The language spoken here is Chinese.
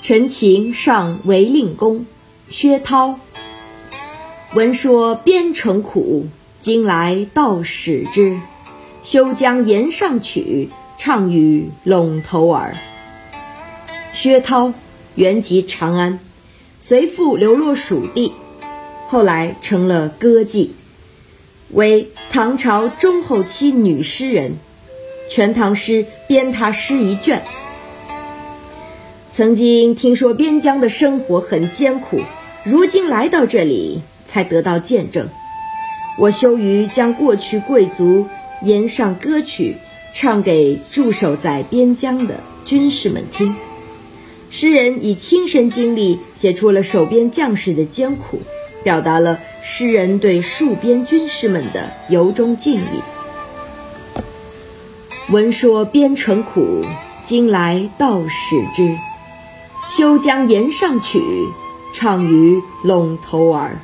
陈情上为令公，薛涛。闻说边城苦，今来道使之。休将言上曲，唱与陇头儿。薛涛原籍长安，随父流落蜀地，后来成了歌妓，为唐朝中后期女诗人，《全唐诗》编他诗一卷。曾经听说边疆的生活很艰苦，如今来到这里才得到见证。我羞于将过去贵族吟上歌曲，唱给驻守在边疆的军士们听。诗人以亲身经历写出了守边将士的艰苦，表达了诗人对戍边军士们的由衷敬意。闻说边城苦，今来道使之。休将岩上曲，唱与陇头儿。